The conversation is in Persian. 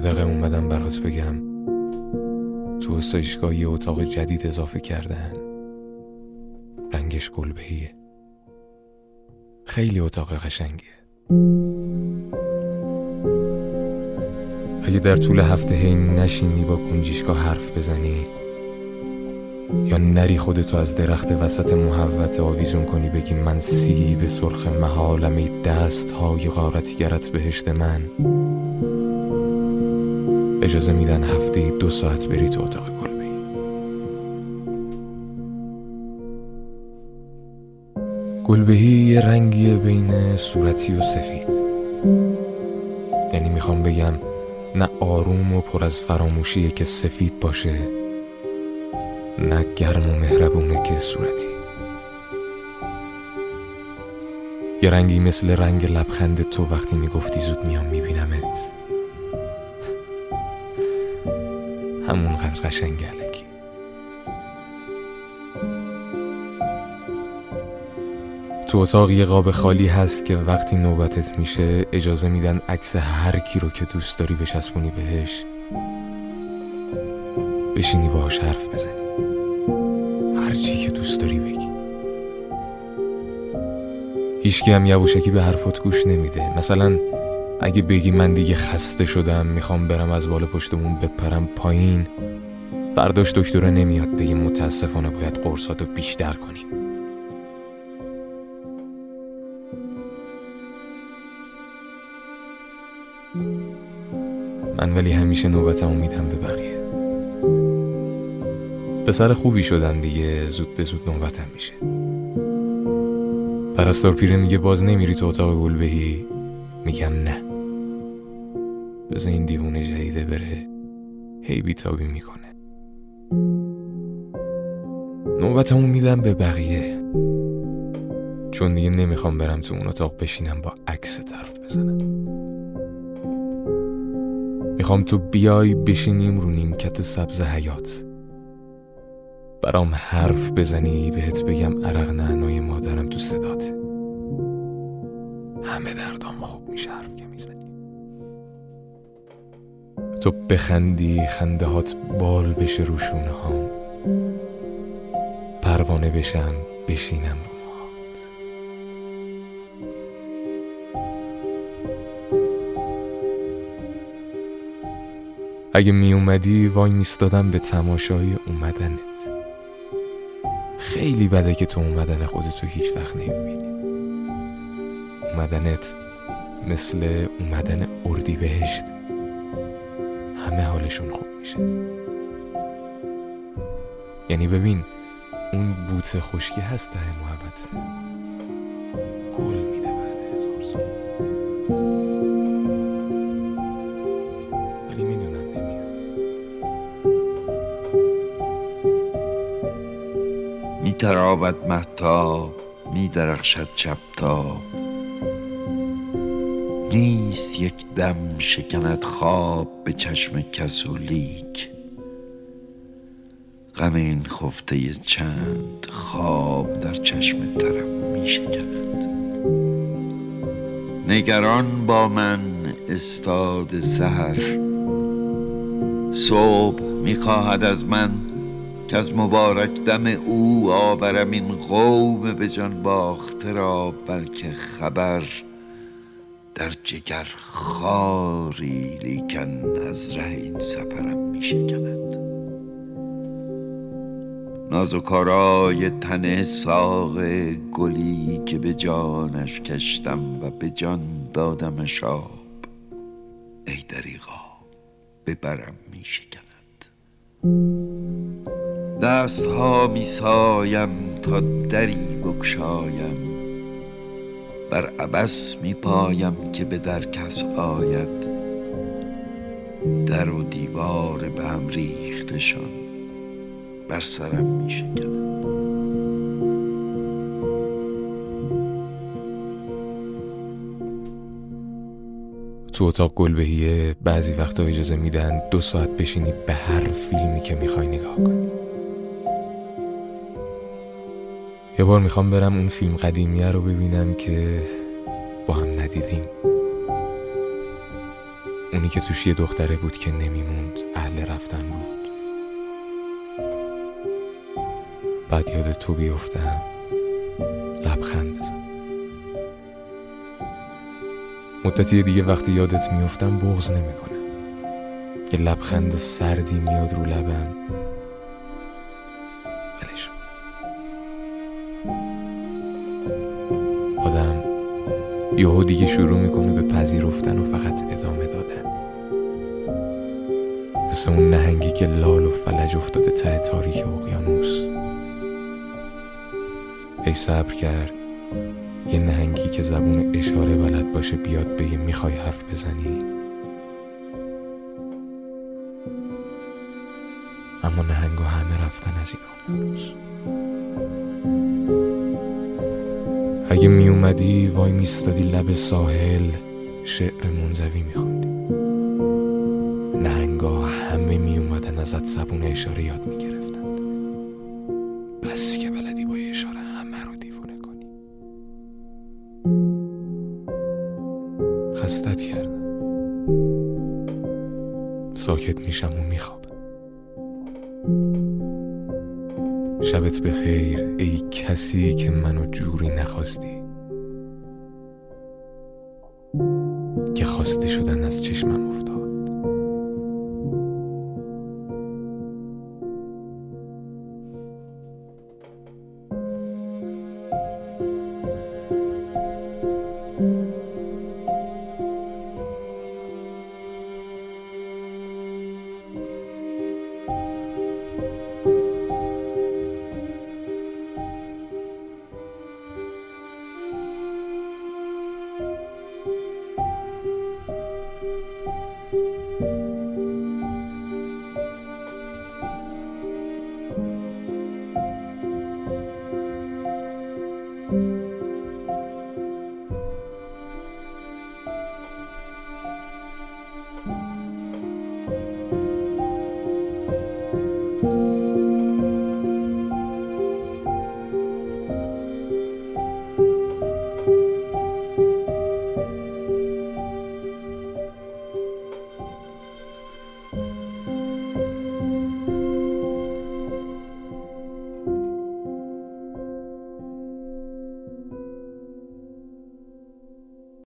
یه دقیقه اومدم برات بگم. تو استایشگاه یه اتاق جدید اضافه کردن رنگش گلبهیه خیلی اتاق قشنگیه اگه در طول هفته هی نشینی با کنجیشگاه حرف بزنی یا نری خودتو از درخت وسط محوت آویزون کنی بگی من به سرخ محالم ای دست های غارتیگرت بهشت من اجازه میدن هفته دو ساعت بری تو اتاق گلبهی گلبهی یه رنگیه بین صورتی و سفید. یعنی می‌خوام بگم نه آروم و پر از فراموشیه که سفید باشه نه گرم و مهربونه که صورتی. یه رنگی مثل رنگ لبخند تو وقتی می‌گفتی زود میام میبینمت. همونقدر قشنگ علکی. تو اتاق یه قاب خالی هست که وقتی نوبتت میشه اجازه میدن عکس هر کی رو که دوست داری بچسبونی بهش بشینی باهاش حرف بزنی. هر چی که دوست داری بگی. هیچکی هم یواشکی به حرفات گوش نمیده. مثلا اگه بگی من دیگه خسته شدم می‌خوام برم از بالا پشتمون بپرم پایین. برداشت دکتره نمیاد بگی متاسفانه باید قرصاتو بیشتر کنیم. من ولی همیشه نوبتمو میدم به بقیه. پسر خوبی شدم دیگه زود به زود نوبتم میشه. پرستار پیره میگه باز نمیری تو اتاق گلبهی؟ میگم نه. بذار این دیوونه جدیده بره هی بیتابی می‌کنه. نوبتمو میدم به بقیه. چون دیگه نمی‌خوام برم تو اون اتاق بشینم با عکس طرف بزنم. می‌خوام تو بیای بشینیم رو نیمکت سبز حیات. برام حرف بزنی بهت بگم عرق نعنای مادرم تو صداته همه دردام خوب میشه حرف که می‌زنی. تو بخندی خنده هات بال بشه رو شونه هام پروانه بشم بشینم رو اگه می اومدی وای میستادم به تماشای اومدنت. خیلی بده که تو اومدن خودتو هیچ وقت نمی‌بینی. اومدنت مثل اومدن اردی بهشت همه حالشون خوب میشه. یعنی ببین اون بوت خشکی هست ته محبته گل میده بعد هزار سال ولی می‌دونم نمیاد. میترابد محتاب میدرخشد چپتاب. نیست یک دم شکند خواب به چشم کس و لیک. غم این خفته چند خواب در چشم ترم می شکند. نگران با من استاد سهر صبح می‌خواهد از من که از مبارک دم او آورم این قوم به جان باخته را بلکه خبر در جگر خاری لیکن از ره این سفرم می شکند. نازوکارای تن ساق گلی که به جانش کشتم و به جان دادم شاب ای دریغا به برم می شکند. دست ها می سایم تا دری بکشایم بر عبس می پایم که به در کس آید. در و دیوار به هم ریختشان بر سرم می شکند تو اتاق گلبهیه بعضی وقتا اجازه میدن دو ساعت بشینی به هر فیلمی که می‌خوای نگاه کنی. یه بار می‌خوام برم اون فیلم قدیمیه رو ببینم که با هم ندیدیم. اونی که توش یه دختره بود که نمیموند اهل رفتن بود. بعد یاد تو بیفتم. لبخند بزن. مدتی دیگه وقتی یادت میفتم بغز نمی‌کنم یه لبخند سردی میاد رو لبم. ولش یهو دیگه شروع می‌کنه به پذیرفتن و فقط ادامه دادن. مثل اون نهنگی که لال و فلج افتاده ته تاریک اقیانوس. ای صبر کرد. یه نهنگی که زبون اشاره بلد باشه بیاد بگه می‌خوای حرف بزنی؟ اما نهنگا همه رفتن از این اقیانوس. اگه می اومدی وای میستادی لب ساحل شعر منزوی میخوندی. نهنگا همه می اومدن ازت زبون اشاره یاد می‌گرفتن. بس که بلدی با اشاره همه رو دیوونه کنی. خستت کردم. ساکت میشم و میخوابم. شبت بخیر ای کسی که منو جوری نخواستی. که خواسته شدن از چشمم افتاد.